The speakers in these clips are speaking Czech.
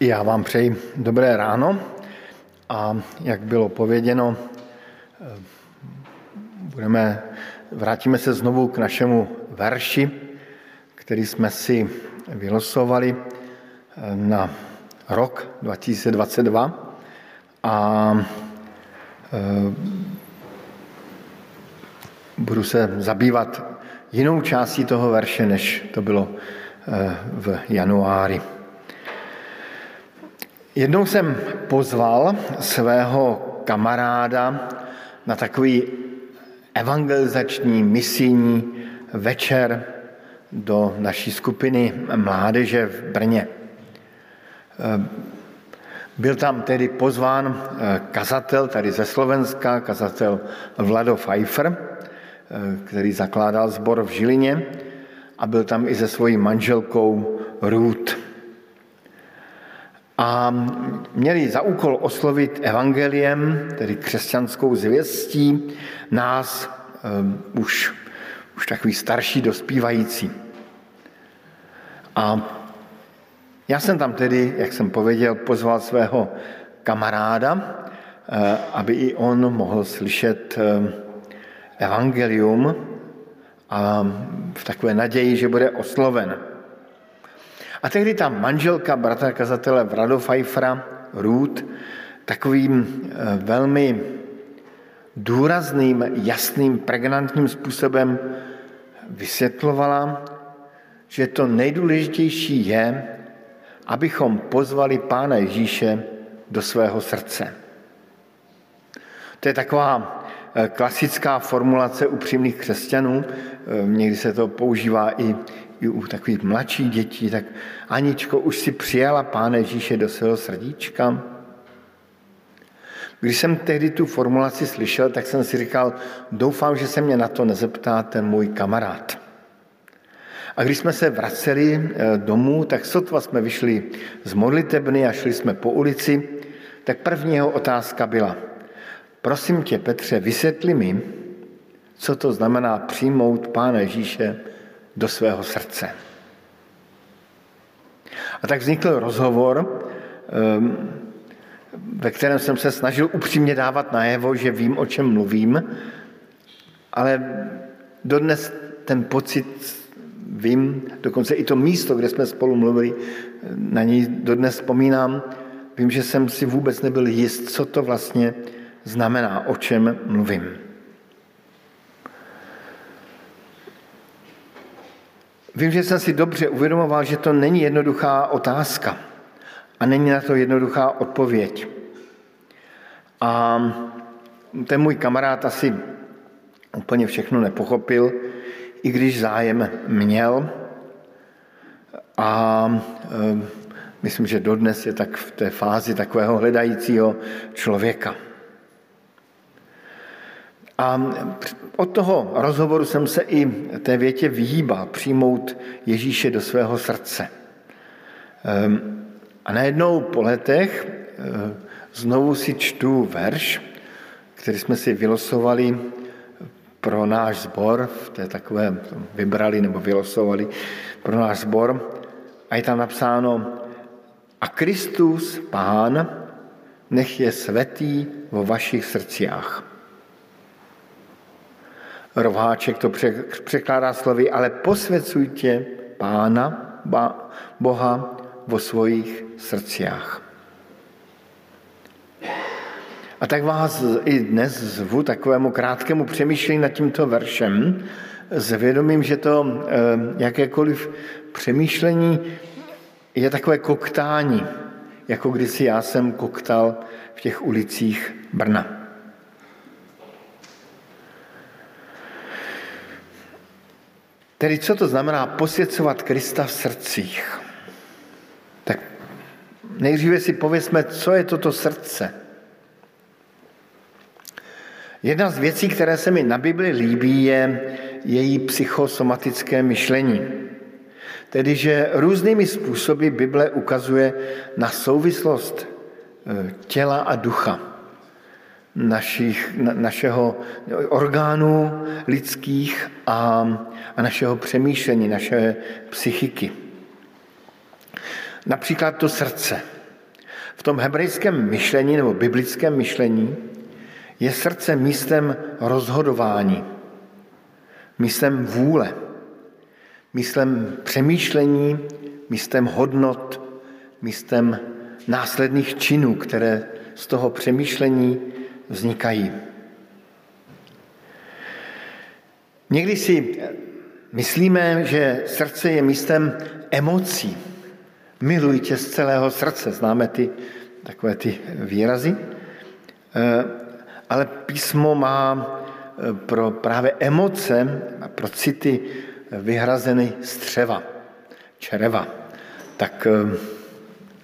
Já vám přeji dobré ráno a jak bylo pověděno, budeme, vrátíme se znovu k našemu verši, který jsme si vylosovali na rok 2022 a e, budu se zabývat jinou částí toho verše, než to bylo v januári. Jednou jsem pozval svého kamaráda na takový evangelizační misijní večer do naší skupiny mládeže v Brně. Byl tam tedy pozván kazatel tady ze Slovenska, kazatel Vlado Pfeiffer, který zakládal sbor v Žilině a byl tam i se svojí manželkou Ruth a měli za úkol oslovit evangeliem, tedy křesťanskou zvěstí, nás um, už, už takový starší dospívající. A já jsem tam tedy, jak jsem pověděl, pozval svého kamaráda, eh, aby i on mohl slyšet eh, evangelium a v takové naději, že bude osloven. A tehdy ta manželka bratra kazatele Vrado Pfeiffera, Ruth, takovým eh, velmi důrazným, jasným, pregnantním způsobem vysvětlovala, že to nejdůležitější je, abychom pozvali Pána Ježíše do svého srdce. To je taková eh, klasická formulace upřímných křesťanů. Eh, někdy se to používá i, i u takových mladších dětí, tak Aničko, už si přijala Pána Ježíše do svého srdíčka? Když jsem tehdy tu formulaci slyšel, tak jsem si říkal, doufám, že se mě na to nezeptá ten můj kamarád. A když jsme se vraceli eh, domů, tak sotva jsme vyšli z modlitebny a šli jsme po ulici, tak první jeho otázka byla, prosím tě, Petře, vysvětli mi, co to znamená přijmout Pána Ježíše do svého srdce. A tak vznikl rozhovor, ehm, ve kterém jsem se snažil upřímně dávat najevo, že vím, o čem mluvím, ale dodnes ten pocit vím, dokonce i to místo, kde jsme spolu mluvili, na něj dodnes vzpomínám, vím, že jsem si vůbec nebyl jist, co to vlastně znamená, o čem mluvím. Vím, že jsem si dobře uvědomoval, že to není jednoduchá otázka a není na to jednoduchá odpověď. A ten můj kamarád asi úplně všechno nepochopil, i když zájem měl. A e, myslím, že dodnes je tak v té fázi takového hledajícího člověka. A od toho rozhovoru jsem se i té větě vyhýbal, přijmout Ježíše do svého srdce. Ehm, a najednou po letech eh, znovu si čtu verš, který jsme si vylosovali pro náš sbor, v té takové vybrali nebo vylosovali pro náš sbor. A je tam napsáno, a Kristus, Pán, nech je svetý vo vašich srdciách. Rováček to překládá slovy, ale posvěcujte Pána, Boha vo svojich srdciách. A tak vás i dnes zvu takovému krátkému přemýšlení nad tímto veršem s vědomím, že to eh, jakékoliv přemýšlení je takové koktání, jako kdysi já jsem koktal v těch ulicích Brna. Tedy co to znamená posvěcovat Krista v srdcích? Tak nejdříve si pověsme, co je toto srdce. Jedna z věcí, které se mi na Bibli líbí, je její psychosomatické myšlení. Tedy, že různými způsoby Bible ukazuje na souvislost eh, těla a ducha našich, na, našeho orgánů lidských a, a našeho přemýšlení, naše psychiky. Například to srdce. V tom hebrejském myšlení nebo biblickém myšlení je srdce místem rozhodování, místem vůle, místem přemýšlení, místem hodnot, místem následných činů, které z toho přemýšlení vznikají. Někdy si myslíme, že srdce je místem emocí. Miluji tě z celého srdce. Známe ty takové ty výrazy. Eh, ale písmo má eh, pro právě emoce a pro city vyhrazeny střeva, čreva. Tak eh,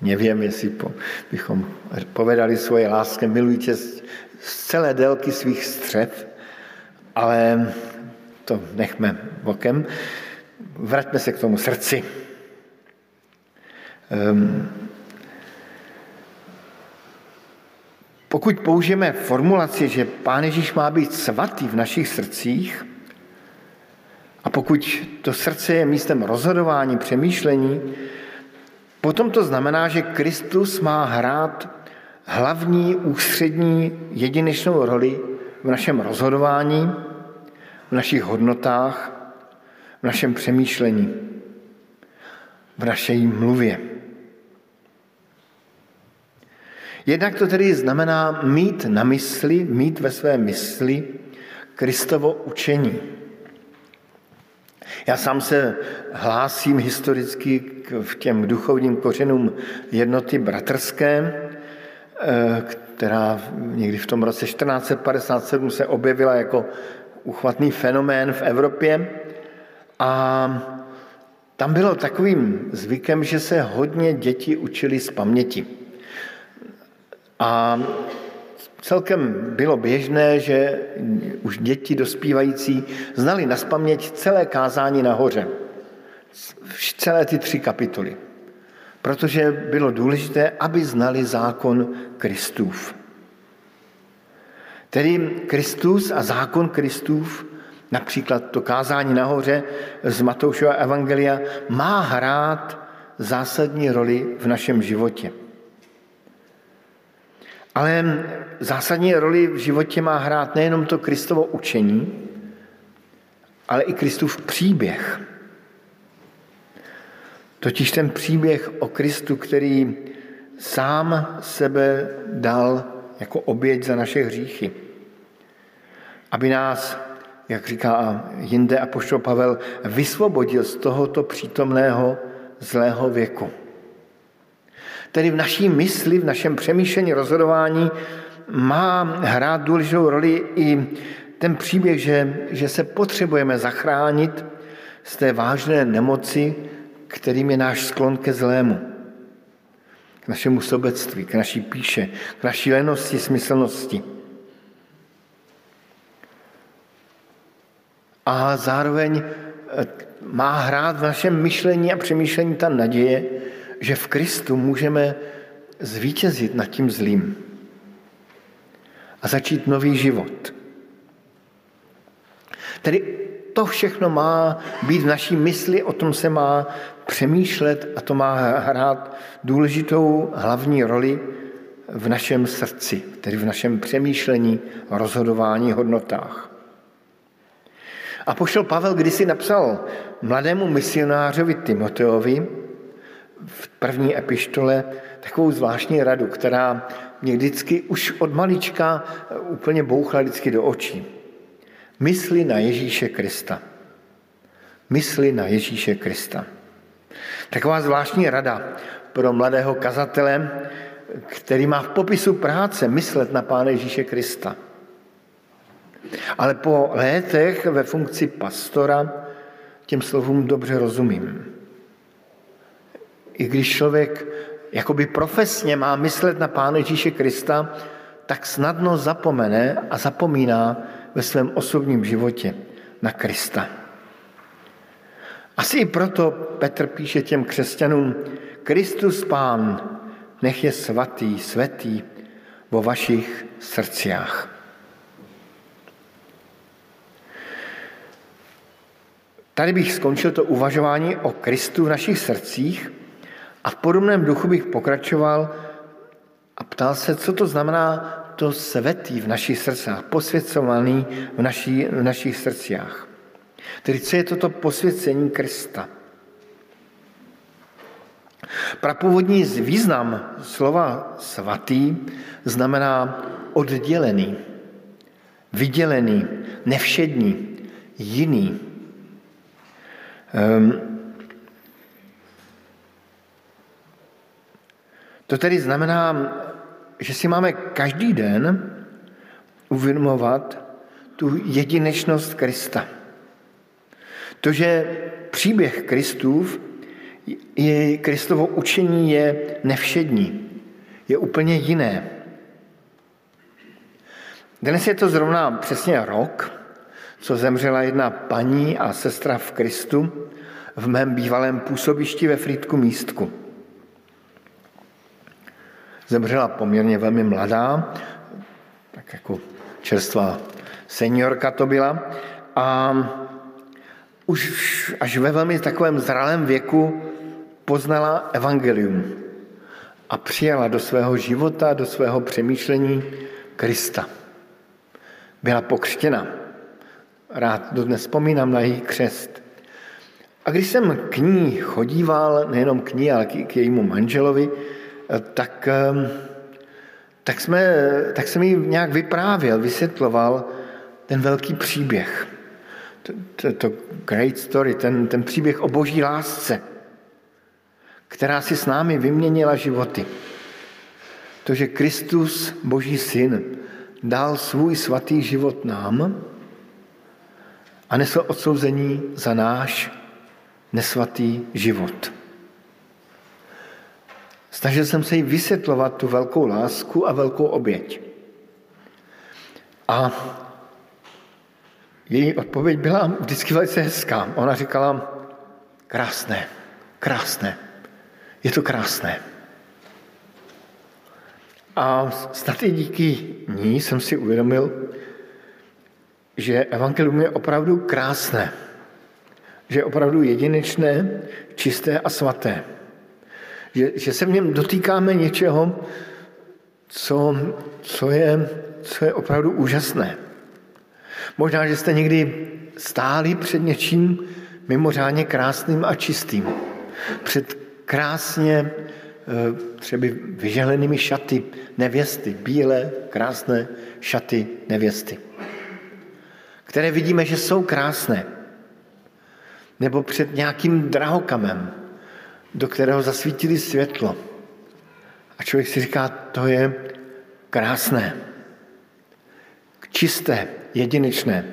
nevím, jestli po, bychom povedali svoje lásce, miluji tě celé délky svých střev, ale to nechme bokem. Vraťme se k tomu srdci. Um, pokud použijeme formulaci, že Pán Ježíš má být svatý v našich srdcích, a pokud to srdce je místem rozhodování, přemýšlení, potom to znamená, že Kristus má hrát hlavní, ústřední, jedinečnou roli v našem rozhodování, v našich hodnotách, v našem přemýšlení, v naší mluvě. Jednak to tedy znamená mít na mysli, mít ve své mysli Kristovo učení. Já sám se hlásím historicky k těm duchovním kořenům jednoty bratrské, která někdy v tom roce 1457 se objevila jako uchvatný fenomén v Evropě. A tam bylo takovým zvykem, že se hodně děti učili z paměti. A celkem bylo běžné, že už děti dospívající znali na spaměť celé kázání nahoře. Celé ty tři kapitoly. Protože bylo důležité, aby znali zákon Kristův. Tedy Kristus a zákon Kristův, například to kázání nahoře z Matoušova Evangelia, má hrát zásadní roli v našem životě. Ale zásadní roli v životě má hrát nejenom to Kristovo učení, ale i Kristův příběh. Totiž ten příběh o Kristu, který sám sebe dal jako oběť za naše hříchy. Aby nás, jak říká jinde apoštol Pavel, vysvobodil z tohoto přítomného zlého věku. Tedy v naší mysli, v našem přemýšlení, rozhodování má hrát důležitou roli i ten příběh, že, že se potřebujeme zachránit z té vážné nemoci, kterým je náš sklon ke zlému. K našemu sobectví, k naší píše, k naší lenosti, smyslnosti. A zároveň eh, má hrát v našem myšlení a přemýšlení ta naděje, že v Kristu můžeme zvítězit nad tím zlým a začít nový život. Tedy to všechno má být v naší mysli, o tom se má přemýšlet a to má hrát důležitou hlavní roli v našem srdci, tedy v našem přemýšlení, rozhodování, hodnotách. A pošel Pavel kdysi napsal mladému misionářovi Timoteovi v první epištole takovou zvláštní radu, která mě vždycky už od malička úplně bouchla vždycky do očí. Mysli na Ježíše Krista. Mysli na Ježíše Krista. Taková zvláštní rada pro mladého kazatele, který má v popisu práce myslet na Pána Ježíše Krista. Ale po létech ve funkci pastora těm slovům dobře rozumím. I když člověk jakoby profesně má myslet na Pána Ježíše Krista, tak snadno zapomene a zapomíná ve svém osobním životě na Krista. Asi i proto Petr píše těm křesťanům, Kristus Pán, nech je svatý, svetý vo vašich srdciách. Tady bych skončil to uvažování o Kristu v našich srdcích a v podobném duchu bych pokračoval a ptal se, co to znamená to svetý v našich srdcích, posvěcovaný v, naší, v našich srdcích. Tedy co je toto posvěcení Krista? Prapůvodní význam slova svatý znamená oddělený, vydělený, nevšední, jiný. Um, to tedy znamená, že si máme každý den uvědomovat tu jedinečnost Krista. To, že příběh Kristův, je, Kristovo učení je nevšední, je úplně jiné. Dnes je to zrovna přesně rok, co zemřela jedna paní a sestra v Kristu v mém bývalém působišti ve Frýdku místku. Zemřela poměrně velmi mladá, tak jako čerstvá seniorka to byla. A už až ve velmi takovém zralém věku poznala evangelium a přijala do svého života, do svého přemýšlení Krista. Byla pokřtěna. Rád dodnes vzpomínám na její křest. A když jsem k ní chodíval, nejenom k ní, ale k jejímu manželovi, tak, ehm, tak, jsme, tak jsem jí nějak vyprávěl, vysvětloval ten velký příběh. To, to, to great story, ten, ten příběh o boží lásce, která si s námi vyměnila životy. To, že Kristus, boží syn, dal svůj svatý život nám a nesl odsouzení za náš nesvatý život. Snažil jsem se jí vysvětlovat tu velkou lásku a velkou oběť. A její odpověď byla vždycky velice hezká. Ona říkala, krásné, krásné, je to krásné. A snad i díky ní jsem si uvědomil, že evangelium je opravdu krásné, že je opravdu jedinečné, čisté a svaté že, že se v něm dotýkáme něčeho, co, co, je, co je opravdu úžasné. Možná, že jste někdy stáli před něčím mimořádně krásným a čistým. Před krásně eh, třeba vyželenými šaty nevěsty, bílé, krásné šaty nevěsty, které vidíme, že jsou krásné. Nebo před nějakým drahokamem, do kterého zasvítili světlo. A člověk si říká, to je krásné, čisté, jedinečné.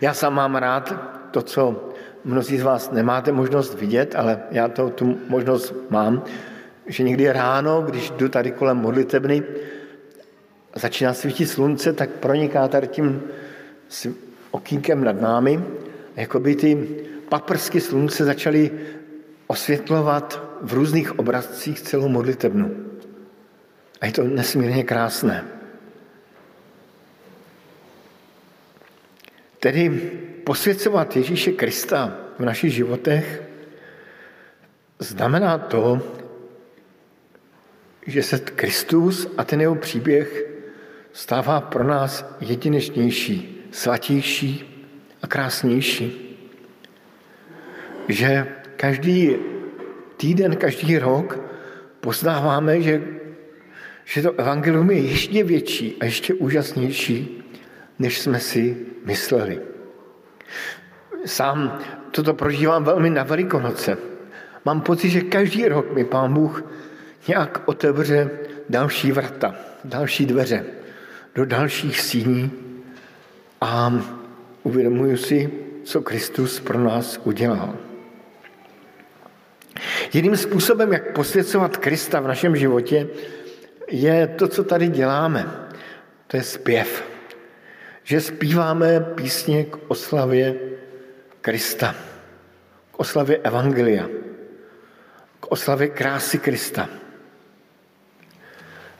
Já sám mám rád to, co mnozí z vás nemáte možnost vidět, ale já to, tu možnost mám, že někdy ráno, když jdu tady kolem modlitebny, začíná svítit slunce, tak proniká tady tím okýnkem nad námi, jako by ty paprsky slunce začaly osvětlovat v různých obrazcích celou modlitebnu. A je to nesmírně krásné. Tedy posvěcovat Ježíše Krista v našich životech znamená to, že se Kristus a ten jeho příběh stává pro nás jedinečnější, svatější a krásnější. Že každý týden, každý rok poznáváme, že, že to evangelium je ještě větší a ještě úžasnější, než jsme si mysleli. Sám toto prožívám velmi na Velikonoce. Mám pocit, že každý rok mi Pán Bůh nějak otevře další vrata, další dveře do dalších síní a uvědomuji si, co Kristus pro nás udělal. Jedním způsobem, jak posvěcovat Krista v našem životě, je to, co tady děláme. To je zpěv. Že zpíváme písně k oslavě Krista, k oslavě Evangelia, k oslavě krásy Krista.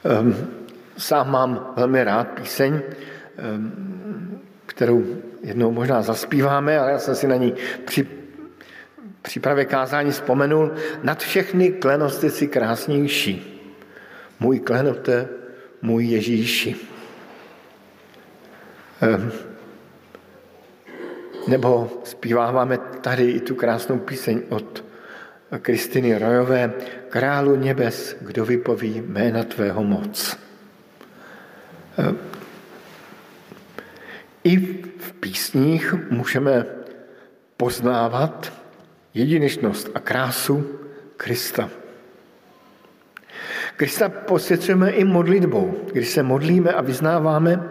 Ehm, sám mám velmi rád píseň, ehm, kterou jednou možná zaspíváme, ale já jsem si na ní při, přípravě kázání vzpomenul, nad všechny klenosti si krásnější. Můj klenote, můj Ježíši. Ehm, nebo zpíváváme tady i tu krásnou píseň od Kristiny Rojové, Králu nebes, kdo vypoví jména tvého moc. Ehm, I v písních můžeme poznávat jedinečnost a krásu Krista. Krista posvěcujeme i modlitbou, když se modlíme a vyznáváme,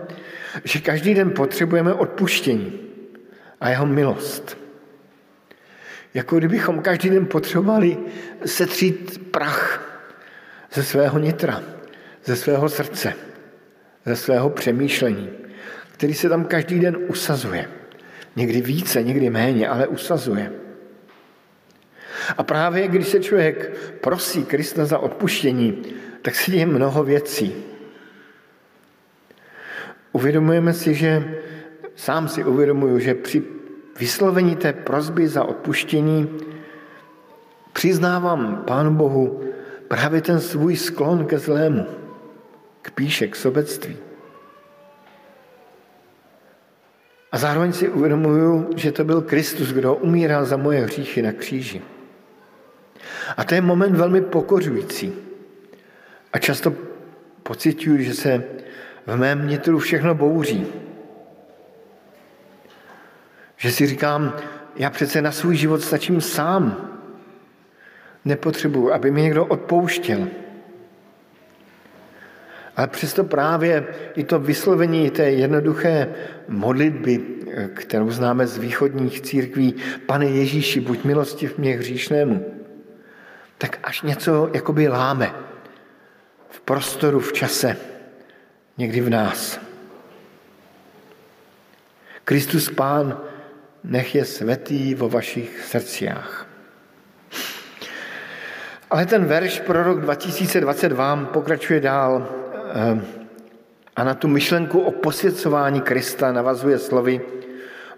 že každý den potřebujeme odpuštění a jeho milost. Jako kdybychom každý den potřebovali setřít prach ze svého nitra, ze svého srdce, ze svého přemýšlení, který se tam každý den usazuje. Někdy více, někdy méně, ale usazuje. A právě když se člověk prosí Krista za odpuštění, tak se děje mnoho věcí. Uvědomujeme si, že sám si uvědomuju, že při vyslovení té prozby za odpuštění přiznávám Pánu Bohu právě ten svůj sklon ke zlému, k píše, k sobectví. A zároveň si uvědomuju, že to byl Kristus, kdo umíral za moje hříchy na kříži. A to je moment velmi pokořující. A často pocituju, že se v mém nitru všechno bouří. Že si říkám, já přece na svůj život stačím sám. Nepotřebuji, aby mi někdo odpouštěl. Ale přesto právě i to vyslovení té jednoduché modlitby, kterou známe z východních církví, Pane Ježíši, buď milostiv mě hříšnému, tak až něco jakoby láme v prostoru, v čase, někdy v nás. Kristus Pán, nech je svatý vo vašich srdciách. Ale ten verš pro rok 2022 pokračuje dál eh, a na tu myšlenku o posvěcování Krista navazuje slovy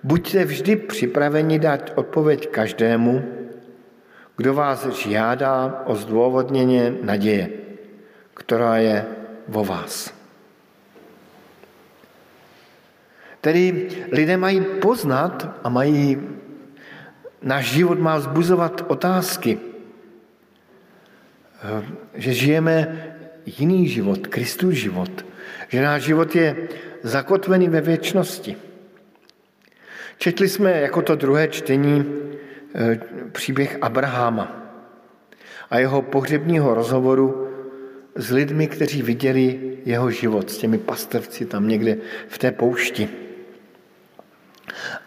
Buďte vždy připraveni dát odpověď každému, kdo vás žádá o zdůvodněně naděje, která je vo vás. Tedy lidé mají poznat a mají, náš život má vzbuzovat otázky, eh, že žijeme jiný život, Kristus život, že náš život je zakotvený ve věčnosti. Četli jsme jako to druhé čtení příběh Abraháma a jeho pohřebního rozhovoru s lidmi, kteří viděli jeho život, s těmi pastevci tam někde v té poušti.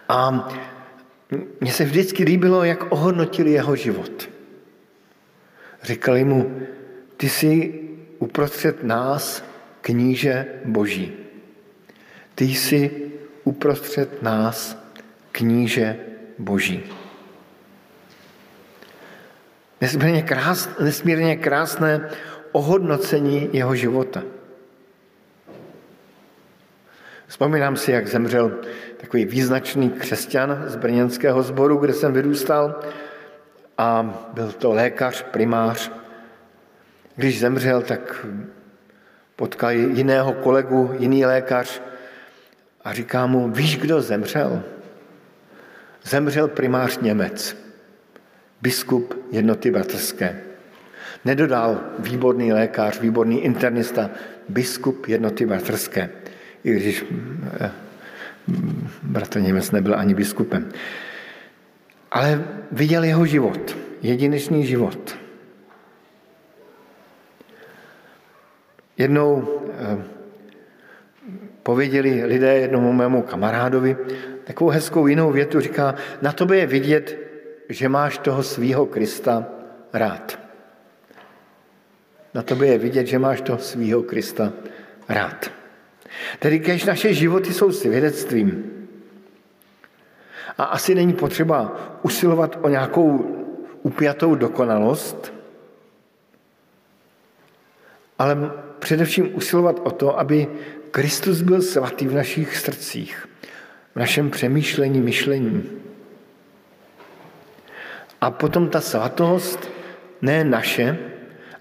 A mně se vždycky líbilo, jak ohodnotili jeho život. Říkali mu, ty jsi uprostřed nás kníže boží. Ty jsi uprostřed nás kníže boží. Nesmírně, krás, nesmírně krásné ohodnocení jeho života. Vzpomínám si, jak zemřel takový význačný křesťan z brněnského sboru, kde jsem vyrůstal a byl to lékař, primář. Když zemřel, tak potkal jiného kolegu, jiný lékař a říká mu, víš, kdo zemřel? Zemřel primář Němec, biskup jednoty bratrské. Nedodal výborný lékař, výborný internista, biskup jednoty bratrské, i když eh, bratr Němec nebyl ani biskupem. Ale viděl jeho život, jedinečný život. Jednou eh, pověděli lidé jednomu mému kamarádovi takovou hezkou jinou větu, říká, na tobě je vidět, že máš toho svýho Krista rád. Na tobě je vidět, že máš toho svýho Krista rád. Tedy kež naše životy jsou svědectvím. A asi není potřeba usilovat o nějakou upjatou dokonalost, ale především usilovat o to, aby Kristus byl svatý v našich srdcích, v našem přemýšlení, myšlení. A potom ta svatost, ne naše,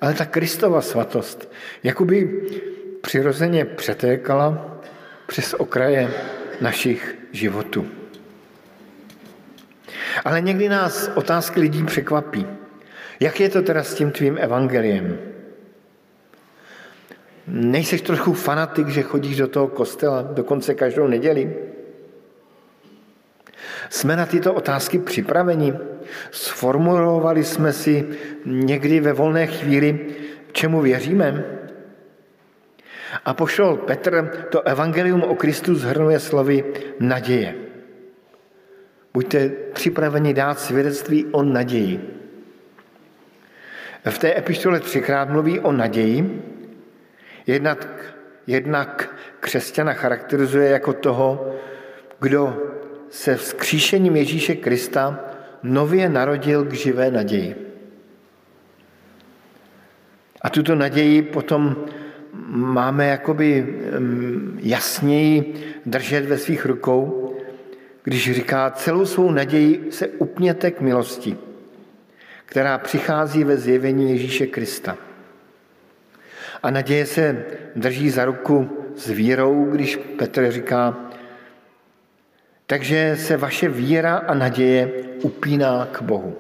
Ale ta Kristova svatost jakoby přirozeně přetékala přes okraje našich životů. Ale někdy nás otázky lidí překvapí. Jak je to teda s tím tvým evangeliem? Nejseš trochu fanatik, že chodíš do toho kostela dokonce každou neděli? Jsme na tyto otázky připraveni? Sformulovali jsme si někdy ve volné chvíli, čemu věříme? A pošel Petr to evangelium o Kristu zhrnuje slovy naděje. Buďte připraveni dát svědectví o naději. V té epištole třikrát mluví o naději. Jednak, jednak křesťana charakterizuje jako toho, kdo se vzkříšením Ježíše Krista nově narodil k živé naději. A tuto naději potom máme jakoby jasněji držet ve svých rukou, když říká, celou svou naději se upněte k milosti, která přichází ve zjevení Ježíše Krista. A naděje se drží za ruku s vírou, když Petr říká, takže se vaše víra a naděje upíná k Bohu.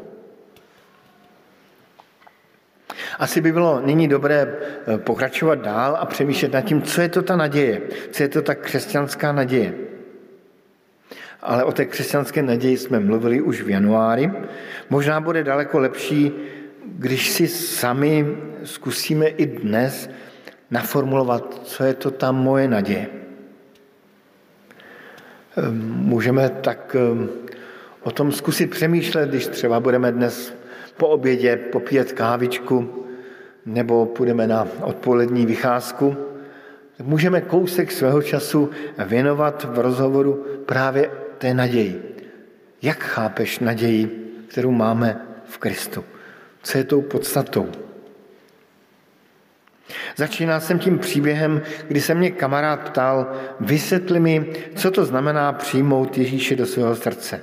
Asi by bylo nyní dobré eh, pokračovat dál a přemýšlet nad tím, co je to ta naděje, co je to ta křesťanská naděje. Ale o té křesťanské naději jsme mluvili už v januári. Možná bude daleko lepší, když si sami zkusíme i dnes naformulovat, co je to ta moje naděje. Můžeme tak ehm, o tom zkusit přemýšlet, když třeba budeme dnes po obědě popíjet kávičku nebo půjdeme na odpolední vycházku, můžeme kousek svého času věnovat v rozhovoru právě té naději. Jak chápeš naději, kterou máme v Kristu? Co je tou podstatou? Začínal jsem tím příběhem, kdy se mě kamarád ptal, vysvětli mi, co to znamená přijmout Ježíše do svého srdce.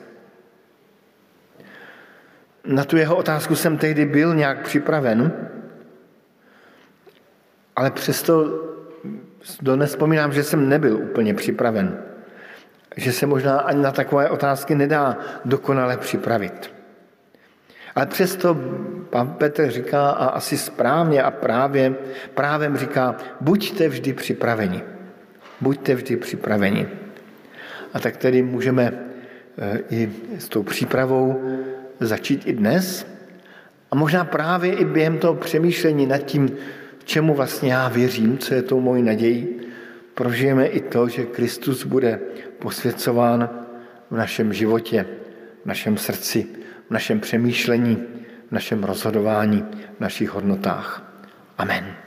Na tu jeho otázku jsem tehdy byl nějak připraven, ale přesto dnes vzpomínám, že jsem nebyl úplně připraven. Že se možná ani na takové otázky nedá dokonale připravit. Ale přesto pan Petr říká, a asi správně a právě, právem říká, buďte vždy připraveni. Buďte vždy připraveni. A tak tedy můžeme eh, i s tou přípravou začít i dnes. A možná právě i během toho přemýšlení nad tím, čemu vlastně já věřím, co je tou mojí nadějí, prožijeme i to, že Kristus bude posvěcován v našem životě, v našem srdci, v našem přemýšlení, v našem rozhodování, v našich hodnotách. Amen.